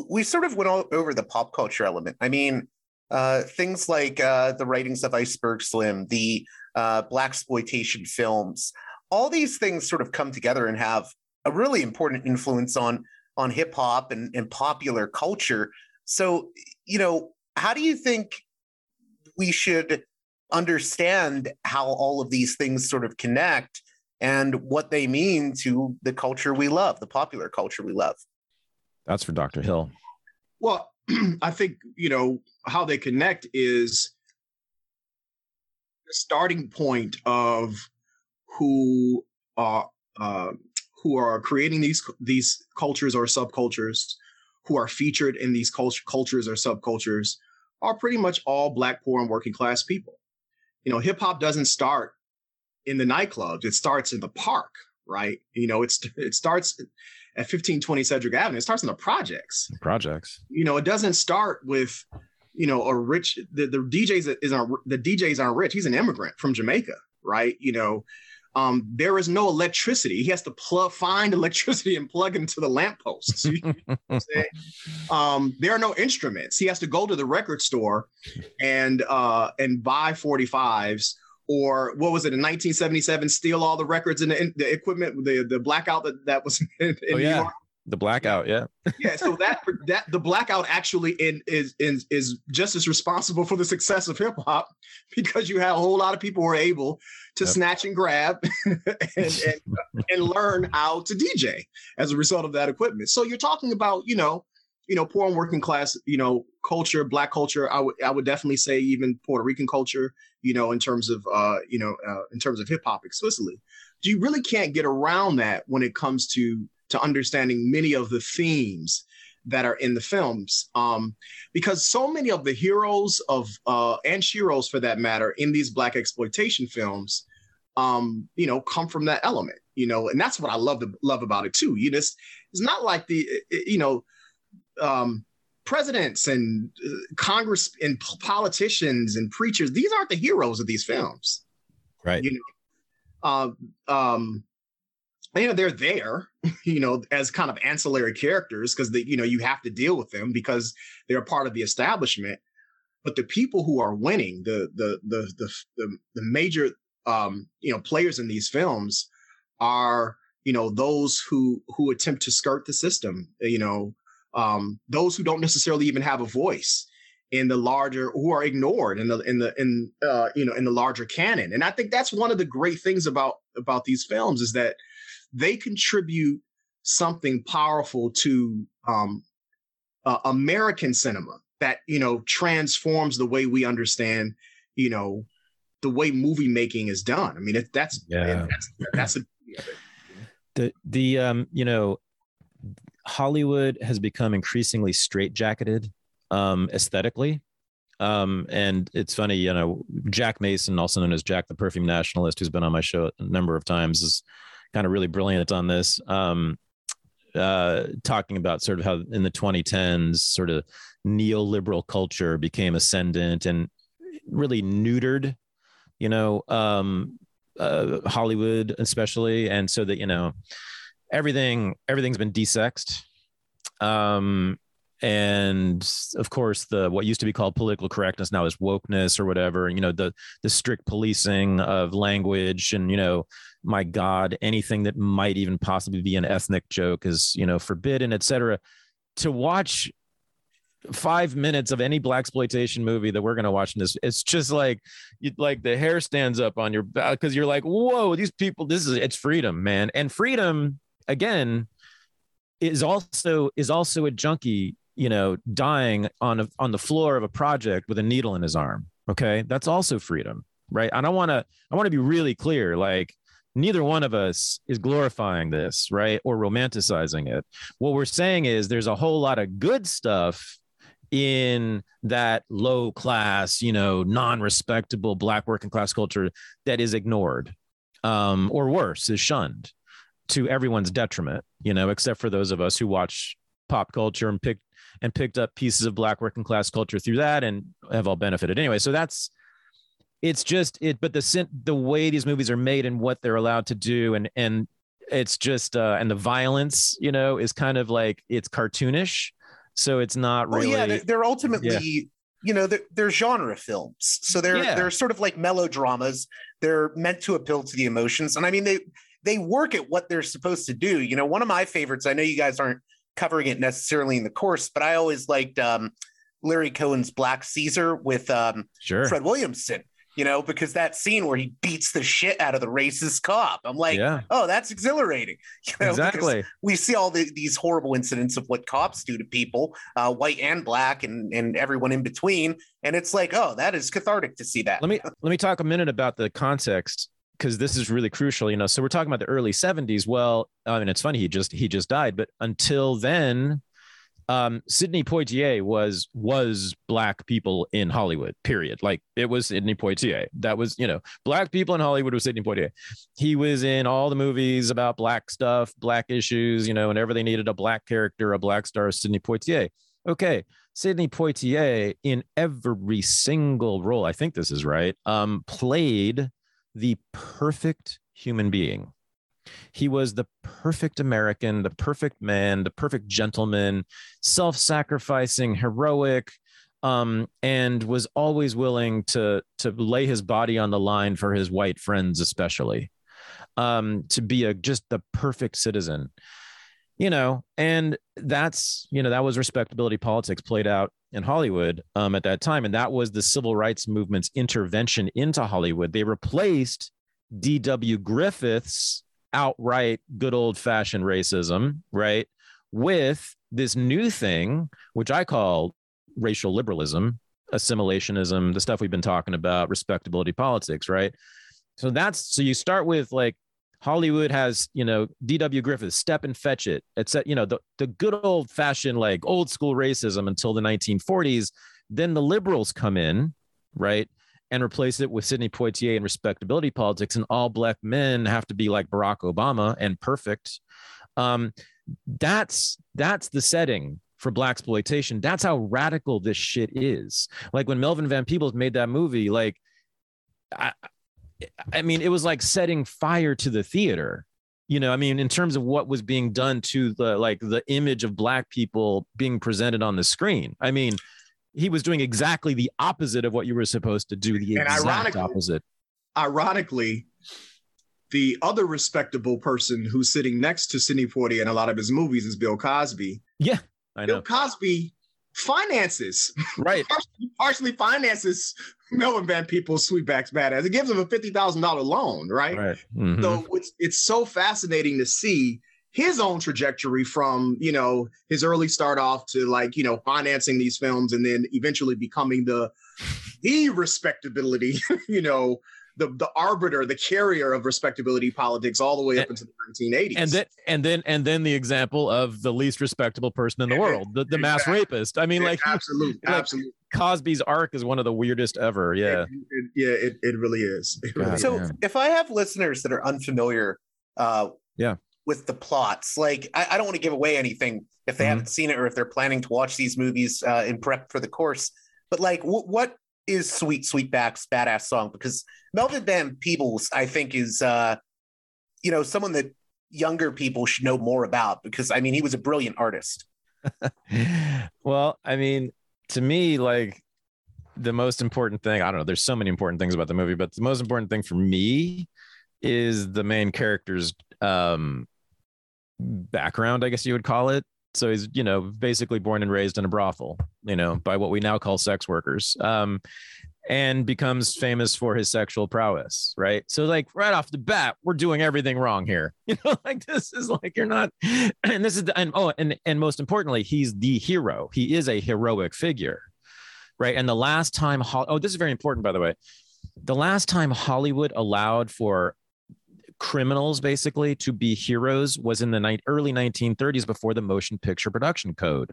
we sort of went all over the pop culture element. I mean, uh, things like uh, the writings of Iceberg Slim, the uh, blaxploitation films, all these things sort of come together and have a really important influence on on hip hop and, and popular culture. So, you know, how do you think we should understand how all of these things sort of connect and what they mean to the culture we love, the popular culture we love? That's for Dr. Hill. Well, I think you know how they connect is the starting point of who are uh, who are creating these these cultures or subcultures, who are featured in these cult- cultures or subcultures, are pretty much all black, poor, and working class people. You know, hip hop doesn't start in the nightclubs; it starts in the park, right? You know, it's it starts at 1520 Sedgwick Avenue. It starts in the projects Projects. you know, it doesn't start with, you know, a rich the, the DJs isn't the DJs aren't rich. He's an immigrant from Jamaica, right? You know, um, there is no electricity. He has to plug find electricity and plug into the lampposts. You know um, there are no instruments. He has to go to the record store and uh and buy 45s or what was it in 1977 steal all the records and the, the equipment the the blackout that, that was in, in Oh, New yeah. York The blackout. Yeah. yeah so that that the blackout actually in, is is is just as responsible for the success of hip hop because you have a whole lot of people who are able to Yep. snatch and grab and, and and learn how to DJ as a result of that equipment. So you're talking about you know you know poor and working class you know culture, black culture. I would I would definitely say even Puerto Rican culture. You know in terms of uh you know uh, in terms of hip hop explicitly. You really can't get around that when it comes to to understanding many of the themes that are in the films um, because so many of the heroes of uh, and sheroes for that matter in these blaxploitation films um, you know come from that element you know and that's what i love love about it too you it's, it's not like the you know um, presidents and uh, congress and p- politicians and preachers these aren't the heroes of these films Right. you know um, um, you know they're there you know as kind of ancillary characters because they you know you have to deal with them because they're part of the establishment but the people who are winning the the the the, the, the major um you know players in these films are you know those who who attempt to skirt the system you know um those who don't necessarily even have a voice in the larger who are ignored in the in the in uh you know in the larger canon and i think that's one of the great things about about these films is that they contribute something powerful to um, uh, American cinema that you know transforms the way we understand, you know, the way movie making is done. I mean, it, that's Yeah. that's that's a the the um you know hollywood has become increasingly straitjacketed um aesthetically. Um and it's funny you know jack mason also known as jack the perfume nationalist who's been on my show a number of times is kind of really brilliant on this. Um uh talking about sort of how in the 2010s sort of neoliberal culture became ascendant and really neutered you know um uh, Hollywood, especially, and so that you know everything everything's been desexed. Um, and of course, the what used to be called political correctness now is wokeness or whatever. You know, the the strict policing of language, and you know, my God, anything that might even possibly be an ethnic joke is you know forbidden, etc. To watch five minutes of any blaxploitation movie that we're gonna watch in this, it's just like you like the hair stands up on your back because you're like, whoa, these people, this is it's freedom, man. And freedom again is also is also a junkie, you know, dying on a, on the floor of a project with a needle in his arm. Okay. That's also freedom, right? And I wanna I wanna be really clear, like neither one of us is glorifying this, right? Or romanticizing it. What we're saying is there's a whole lot of good stuff in that low class, you know, non-respectable black working class culture that is ignored, um, or worse, is shunned to everyone's detriment, you know, except for those of us who watch pop culture and picked and picked up pieces of black working class culture through that and have all benefited anyway. So that's it's just it, but the the way these movies are made and what they're allowed to do and and it's just uh and the violence, you know, is kind of like it's cartoonish so it's not really. Well, yeah, they're ultimately. Yeah. You know, they're, they're, genre films, so they're yeah. they're sort of like melodramas. They're meant to appeal to the emotions, and I mean they they work at what they're supposed to do. You know, one of my favorites. I know you guys aren't covering it necessarily in the course, but I always liked um, Larry Cohen's Black Caesar with um, sure. Fred Williamson you know, because that scene where he beats the shit out of the racist cop, I'm like, yeah. oh, that's exhilarating. You know, exactly. We see all the, these horrible incidents of what cops do to people, uh, white and black, and and everyone in between, and it's like, oh, that is cathartic to see that. Let me let me talk a minute about the context because this is really crucial. You know, so we're talking about the early '70s. Well, I mean, it's funny he just he just died, but until then, um, Sidney Poitier was was black people in Hollywood. Period. Like it was Sidney Poitier. That was you know black people in Hollywood was Sidney Poitier. He was in all the movies about black stuff, black issues. You know, whenever they needed a black character, a black star, Sidney Poitier. Okay, Sidney Poitier in every single role. I think this is right. Um, played the perfect human being. He was the perfect American, the perfect man, the perfect gentleman, self sacrificing, heroic, um, and was always willing to, to lay his body on the line for his white friends, especially, um, to be a just the perfect citizen. You know, and that's, you know, that was respectability politics played out in Hollywood um, at that time. And that was the civil rights movement's intervention into Hollywood. They replaced D.W. Griffith's outright good old fashioned racism, right? With this new thing, which I call racial liberalism, assimilationism, the stuff we've been talking about, respectability politics, right? So that's so you start with like Hollywood has, you know, D.W. Griffith, Stepin Fetchit. It's you know, the, the good old fashioned, like old school racism until the 1940s. Then the liberals come in, right? and replace it with Sidney Poitier and respectability politics, and all black men have to be like Barack Obama and perfect. Um, that's that's the setting for blaxploitation. That's how radical this shit is. Like when Melvin Van Peebles made that movie, like I, I mean, it was like setting fire to the theater. You know, I mean, in terms of what was being done to the like the image of black people being presented on the screen. I mean, he was doing exactly the opposite of what you were supposed to do. The and exact opposite. Ironically, the other respectable person who's sitting next to Sidney Poitier in a lot of his movies is Bill Cosby. Yeah, I know. Bill Cosby finances, right? partially, partially finances Melvin Van Peebles' Sweetback's Badass. It gives him a fifty thousand dollar loan, right? Right. Mm-hmm. So it's it's so fascinating to see his own trajectory from you know his early start off to like you know financing these films and then eventually becoming the the respectability you know the the arbiter, the carrier of respectability politics all the way up into the 1980s. and then and then and then the example of the least respectable person in the world, the, the mass Exactly. rapist. I mean, like absolutely, like- absolutely. Cosby's arc is one of the weirdest ever. Yeah. It- it- yeah, it, it really is. It really God. is. So if I have listeners that are unfamiliar, uh, Yeah. with the plots, like I, I don't want to give away anything if they Mhm. haven't seen it or if they're planning to watch these movies uh, in prep for the course. But like, wh- what is Sweet Sweetback's badass song? Because Melvin Van Peebles, I think, is uh, you know someone that younger people should know more about because I mean he was a brilliant artist. well, I mean, to me, like the most important thing, I don't know, there's so many important things about the movie, but the most important thing for me is the main character's um background, I guess you would call it. So he's, you know, basically born and raised in a brothel, you know, by what we now call sex workers. Um and becomes famous for his sexual prowess, right? So, like right off the bat, we're doing everything wrong here. You know, like this is like you're not, and this is the, and oh, and and most importantly, he's the hero. He is a heroic figure, right? And the last time, oh, this is very important, by the way. The last time Hollywood allowed for criminals basically to be heroes was in the ni- early 1930s before the motion picture production code.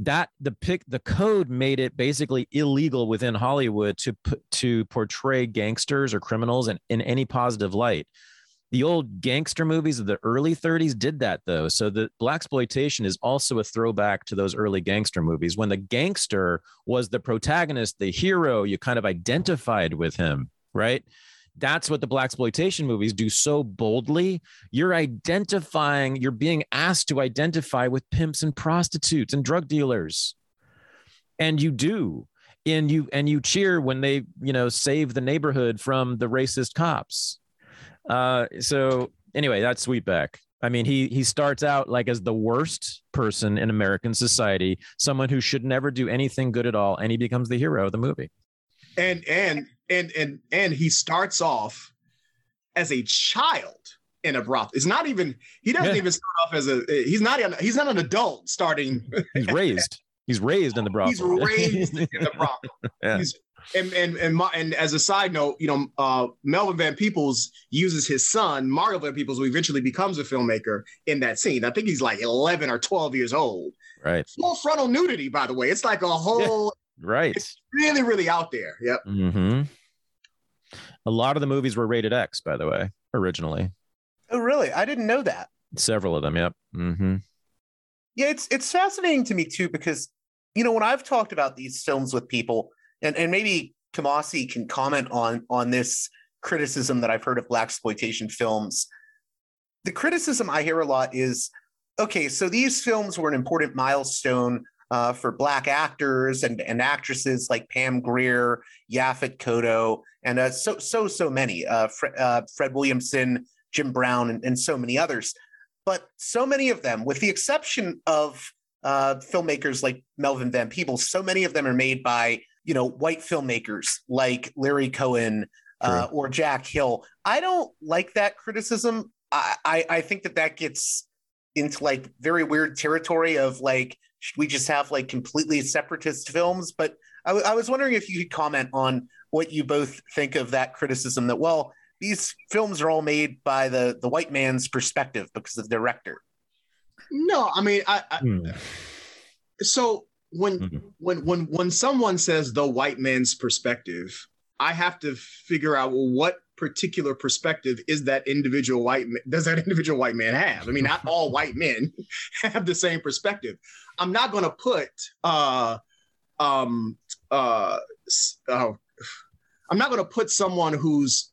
That the pic the code made it basically illegal within hollywood to to portray gangsters or criminals in, in any positive light. The old gangster movies of the early 30s did that though. So the blaxploitation is also a throwback to those early gangster movies. When the gangster was the protagonist the hero you kind of identified with him right that's what the blaxploitation movies do so boldly. You're identifying you're being asked to identify with pimps and prostitutes and drug dealers. And you do. And you and you cheer when they you know save the neighborhood from the racist cops. Uh so anyway that's sweetback. I mean he he starts out like as the worst person in american society someone who should never do anything good at all and he becomes the hero of the movie and and and and and he starts off as a child in a brothel. It's not even he doesn't Yeah. even start off as a he's not he's not an adult starting. he's raised he's raised in the brothel He's raised in the brothel. Yeah. He's and and and, my, and as a side note, you know, uh, Melvin Van Peebles uses his son Mario Van Peebles, who eventually becomes a filmmaker, in that scene. I think he's like eleven or twelve years old. right Full frontal nudity, by the way. It's like a whole right It's really really out there. Yep. hmm A lot of the movies were rated X, by the way, originally. Oh, really? I didn't know that. Several of them. Yep. Mm-hmm. Yeah, it's it's fascinating to me too because you know when I've talked about these films with people, and and maybe Kamasi can comment on on this criticism that I've heard of blaxploitation films. The criticism I hear a lot is, okay, so these films were an important milestone uh, for black actors and and actresses like Pam Grier, Yaphet Kotto, and uh, so so so many, uh, Fre- uh, Fred Williamson, Jim Brown, and, and so many others but so many of them, with the exception of uh, filmmakers like Melvin Van Peebles, so many of them are made by you know white filmmakers like Larry Cohen uh, or Jack Hill. I don't like that criticism. I, I I think that that gets into like very weird territory of like should we just have like completely separatist films? But I, w- I was wondering if you could comment on what you both think of that criticism. That well, these films are all made by the the white man's perspective because of the director. No, I mean, I, I Hmm. so when Mhm. when when when someone says the white man's perspective, I have to figure out well, what particular perspective is that individual white ma- does that individual white man have? I mean, not all white men have the same perspective. I'm not going to put uh um uh oh, I'm not going to put someone who's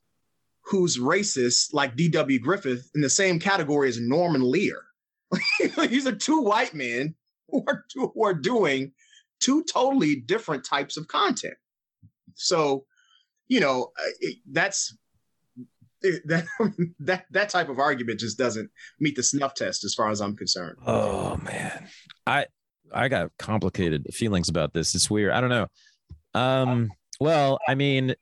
who's racist like D.W. Griffith in the same category as Norman Lear. These are two white men who are, who are doing two totally different types of content. So, you know, that's that that that type of argument just doesn't meet the snuff test as far as I'm concerned. Oh man, I I got complicated feelings about this. It's weird. I don't know. Um. Well, I mean,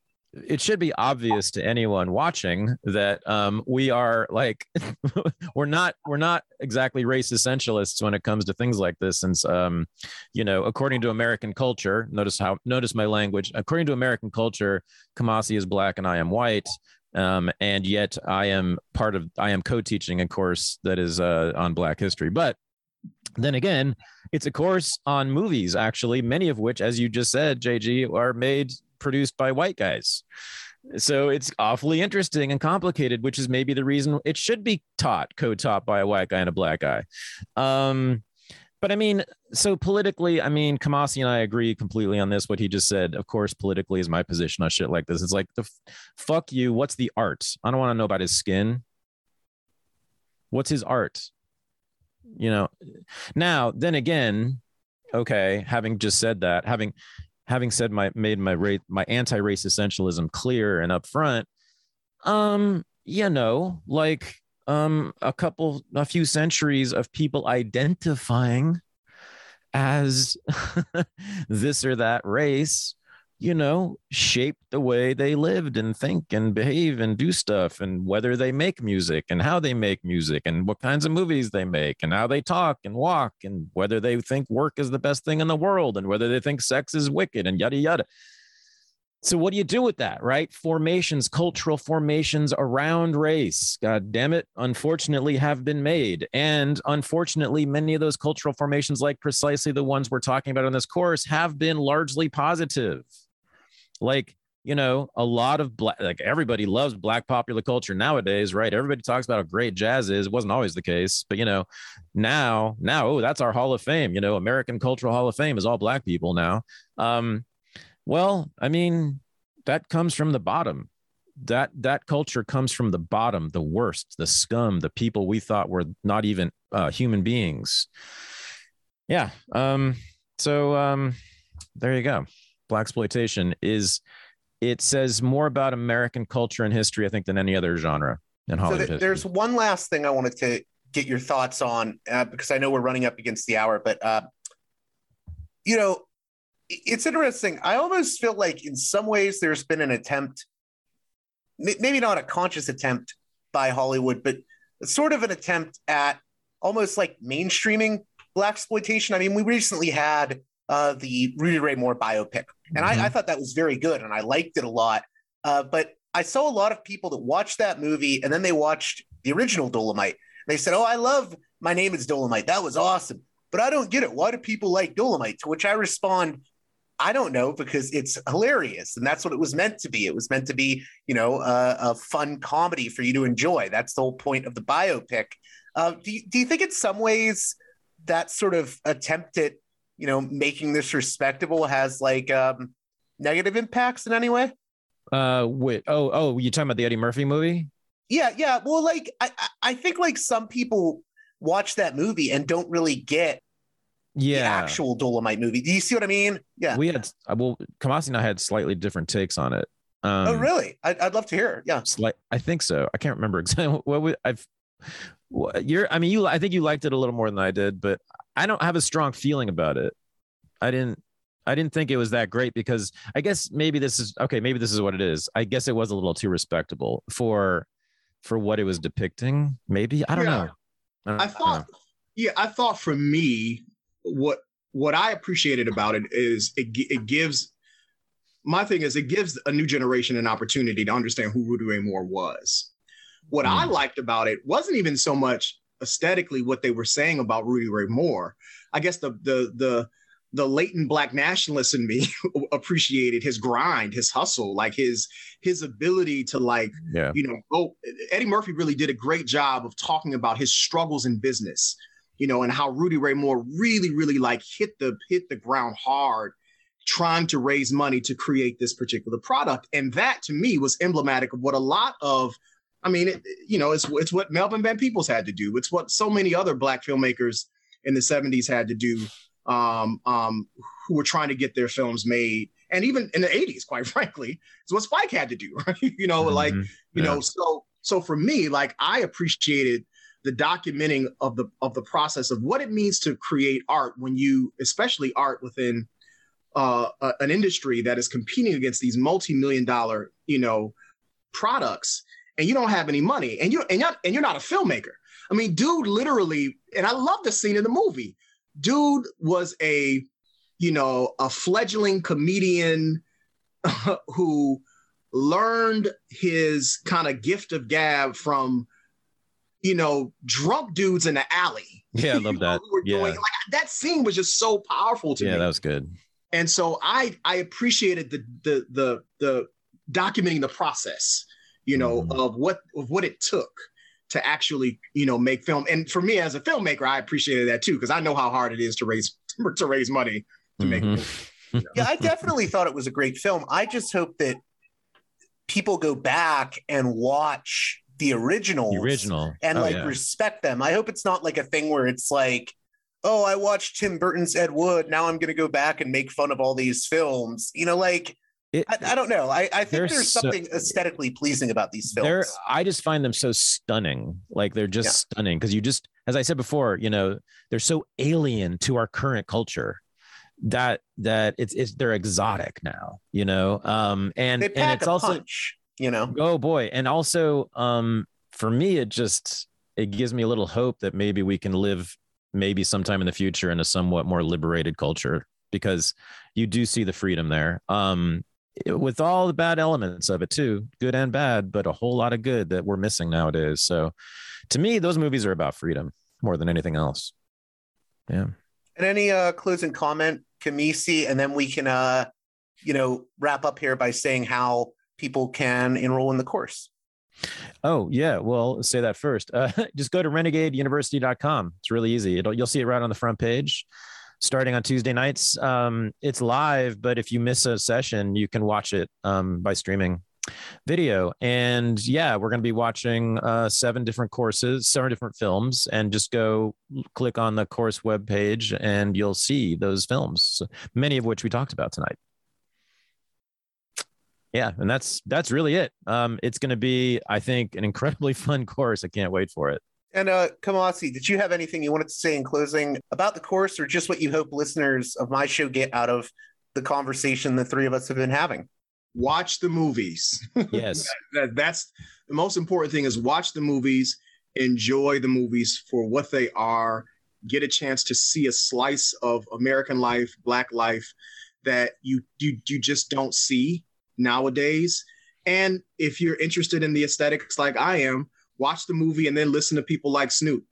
it should be obvious to anyone watching that um, we are like we're not we're not exactly race essentialists when it comes to things like this since um, you know according to american culture notice how notice my language according to american culture kamasi is black and i am white um, and yet i am part of i am co-teaching a course that is uh, on black history but then again it's a course on movies actually many of which as you just said jg are made produced by white guys. So it's awfully interesting and complicated, which is maybe the reason it should be taught, co-taught by a white guy and a black guy. Um, but I mean, so politically, I mean, Kamasi and I agree completely on this. What he just said, of course, politically is my position on shit like this. It's like the fuck you. What's the art? I don't want to know about his skin. What's his art? You know. Now, then again, okay. Having just said that, having having said my made my rate my anti-race essentialism clear and upfront, um, you know, like um a couple a few centuries of people identifying as this or that race you know, shape the way they lived and think and behave and do stuff and whether they make music and how they make music and what kinds of movies they make and how they talk and walk and whether they think work is the best thing in the world and whether they think sex is wicked and yada yada. So what do you do with that, right? Formations, cultural formations around race, god damn it, unfortunately have been made. And unfortunately, many of those cultural formations, like precisely the ones we're talking about in this course, have been largely positive like you know a lot of black like everybody loves black popular culture nowadays right? Everybody talks about how great jazz is. It wasn't always the case but you know now now oh that's our hall of fame. You know american cultural hall of fame is all black people now. Um well i mean that comes from the bottom. That that culture comes from the bottom the worst the scum the people we thought were not even uh, human beings. Yeah um so um there you go blaxploitation is it says more about American culture and history, I think, than any other genre in Hollywood. So there's one last thing I wanted to get your thoughts on uh, because I know we're running up against the hour, but uh, you know, it's interesting. I almost feel like in some ways there's been an attempt, maybe not a conscious attempt by Hollywood, but sort of an attempt at almost like mainstreaming blaxploitation. I mean, we recently had uh, the Rudy Ray Moore biopic, and mm-hmm. I, I, thought that was very good, and I liked it a lot. Uh, but I saw a lot of people that watched that movie, and then they watched the original Dolemite. They said, "Oh, I love My Name Is Dolemite. That was awesome." But I don't get it. Why do people like Dolemite? To which I respond, I don't know because it's hilarious, and that's what it was meant to be. It was meant to be, you know, a, a fun comedy for you to enjoy. That's the whole point of the biopic. Uh, do you, do you think in some ways that sort of attempt at you know making this respectable has like um negative impacts in any way? Uh wait oh oh you talking about the eddie murphy movie? Yeah yeah well like i i think like some people watch that movie and don't really get yeah. the actual Dolemite movie. Do you see what i mean? Yeah. We had well kamasi and i had slightly different takes on it. Um, oh really? I'd, I'd love to hear yeah. slight i think so. I can't remember exactly. What we, i've you're i mean you i think you liked it a little more than i did but I don't have a strong feeling about it. I didn't I didn't think it was that great because I guess maybe this is okay, maybe this is what it is. I guess it was a little too respectable for for what it was depicting. Maybe. I don't yeah. know. I, don't, I thought I yeah, I thought for me what what I appreciated about it is it it gives my thing is it gives a new generation an opportunity to understand who Rudy Ray Moore was. What mm. I liked about it wasn't even so much aesthetically what they were saying about Rudy Ray Moore. I guess the the the the latent black nationalist in me appreciated his grind, his hustle, like his his ability to like, yeah. you know, go. Eddie Murphy really did a great job of talking about his struggles in business, you know, and how Rudy Ray Moore really, really like hit the hit the ground hard, trying to raise money to create this particular product, and that to me was emblematic of what a lot of I mean, it, you know, it's it's what Melvin Van Peebles had to do. It's what so many other black filmmakers in the '70s had to do, um, um, who were trying to get their films made, and even in the '80s, quite frankly, it's what Spike had to do. Right? you know, mm-hmm. like you yeah. know, so so for me, like I appreciated the documenting of the of the process of what it means to create art when you, especially art within uh, a, an industry that is competing against these multi-million dollar, you know, products, and you don't have any money, and you and you're and you're not a filmmaker. I mean, dude, literally, and I love the scene in the movie. Dude was a, you know, a fledgling comedian who learned his kind of gift of gab from, you know, drunk dudes in the alley. Yeah, I love that. yeah, doing, like, that scene was just so powerful to yeah, me. Yeah, that was good. And so I I appreciated the the the the documenting the process, you know, mm. of what of what it took to actually you know make film. And for me as a filmmaker, I appreciated that too because I know how hard it is to raise to raise money to mm-hmm. make. You know? yeah, I definitely thought it was a great film. I just hope that people go back and watch the original the original, and oh, like yeah. respect them. I hope it's not like a thing where it's like, oh, I watched Tim Burton's Ed Wood. Now I'm going to go back and make fun of all these films. You know, like it, I, I, don't know. I, I think there's so, something aesthetically pleasing about these films. I just find them so stunning. Like they're just yeah. stunning because you just, as I said before, you know, they're so alien to our current culture that that it's it's they're exotic now. You know, um, and and it's also punch, you know. Oh boy, and also um, for me, it just it gives me a little hope that maybe we can live maybe sometime in the future in a somewhat more liberated culture because you do see the freedom there um, with all the bad elements of it too good and bad but a whole lot of good that we're missing nowadays so to me those movies are about freedom more than anything else yeah and any uh closing comment kamasi and then we can uh you know wrap up here by saying how people can enroll in the course Oh yeah, well say that first. Uh, just go to renegadeuniversity.com. It's really easy. It'll, you'll see it right on the front page. Starting on Tuesday nights, um, it's live, but if you miss a session, you can watch it um, by streaming video. And yeah, we're going to be watching uh, seven different courses, seven different films, and just go click on the course web page, and you'll see those films, many of which we talked about tonight. Yeah and that's that's really it. Um it's going to be i think an incredibly fun course. I can't wait for it and uh kamasi did you have anything you wanted to say in closing about the course or just what you hope listeners of my show get out of the conversation the three of us have been having? Watch the movies. Yes. That, that, that's the most important thing is watch the movies enjoy the movies for what they are get a chance to see a slice of american life black life that you you you just don't see nowadays. And if you're interested in the aesthetics like I am, watch the movie and then listen to people like Snoop.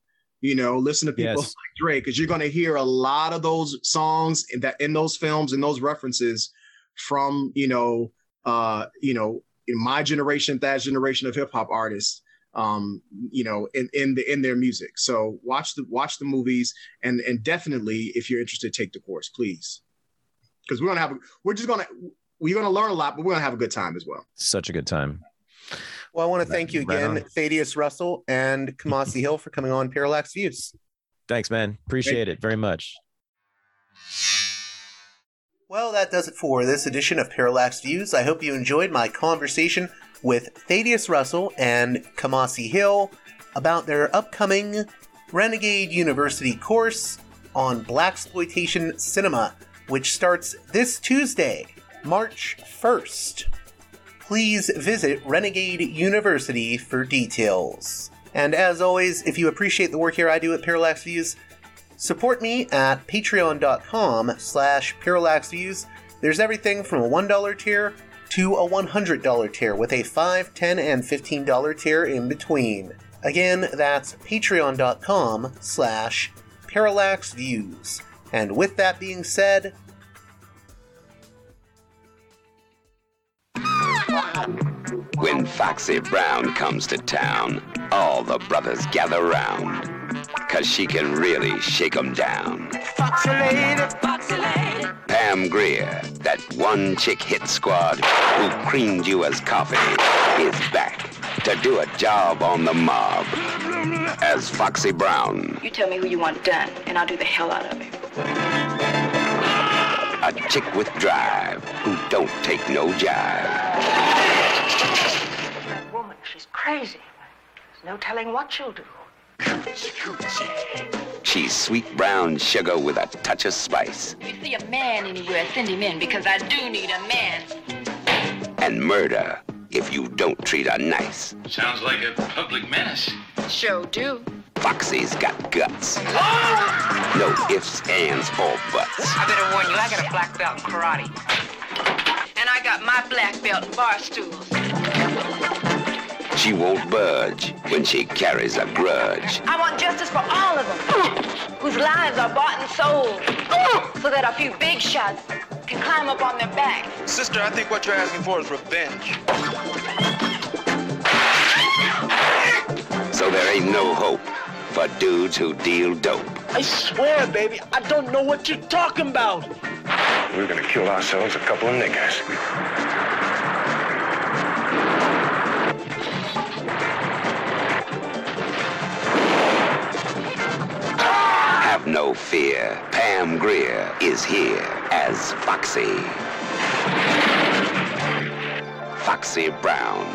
You know, listen to people yes. like Drake because you're going to hear a lot of those songs in that in those films and those references from you know, uh, you know, in my generation, that generation of hip hop artists um, you know, in, in the in their music. So watch the watch the movies and and definitely if you're interested, take the course, please. Because we're gonna have we're just gonna we're going to learn a lot, but we're going to have a good time as well. Such a good time. Well, I want to thank you again, Thaddeus Russell and Kamasi Hill, for coming on Parallax Views. Thanks, man. Appreciate it very much. Well, that does it for this edition of Parallax Views. I hope you enjoyed my conversation with Thaddeus Russell and Kamasi Hill about their upcoming Renegade University course on blaxploitation cinema, which starts this Tuesday, March 1st. Please visit Renegade University for details. And as always, if you appreciate the work here I do at Parallax Views, support me at patreon.com slash parallaxviews. There's everything from a $1 tier to a $100 tier with a $5, $10, and $15 tier in between. Again, that's patreon.com slash parallaxviews. And with that being said, When Foxy Brown comes to town, all the brothers gather round. Cause she can really shake 'em down. Foxy lady, foxy lady. Pam Grier, that one chick hit squad who creamed you as Coffy, is back to do a job on the mob as Foxy Brown. You tell me who you want done, and I'll do the hell out of it. A chick with drive who don't take no jive. That woman, she's crazy. There's no telling what she'll do. She's sweet brown sugar with a touch of spice. If you see a man anywhere, send him in because I do need a man. And murder if you don't treat her nice. Sounds like a public menace. Sure do. Foxy's got guts. No ifs, ands, or buts. I better warn you, I got a black belt in karate. And I got my black belt in bar stools. She won't budge when she carries a grudge. I want justice for all of them, whose lives are bought and sold, so that a few big shots can climb up on their back. Sister, I think what you're asking for is revenge. So there ain't no hope for dudes who deal dope. I swear, baby, I don't know what you're talking about. We're gonna kill ourselves a couple of niggas. Have no fear. Pam Grier is here as Foxy. Foxy Brown,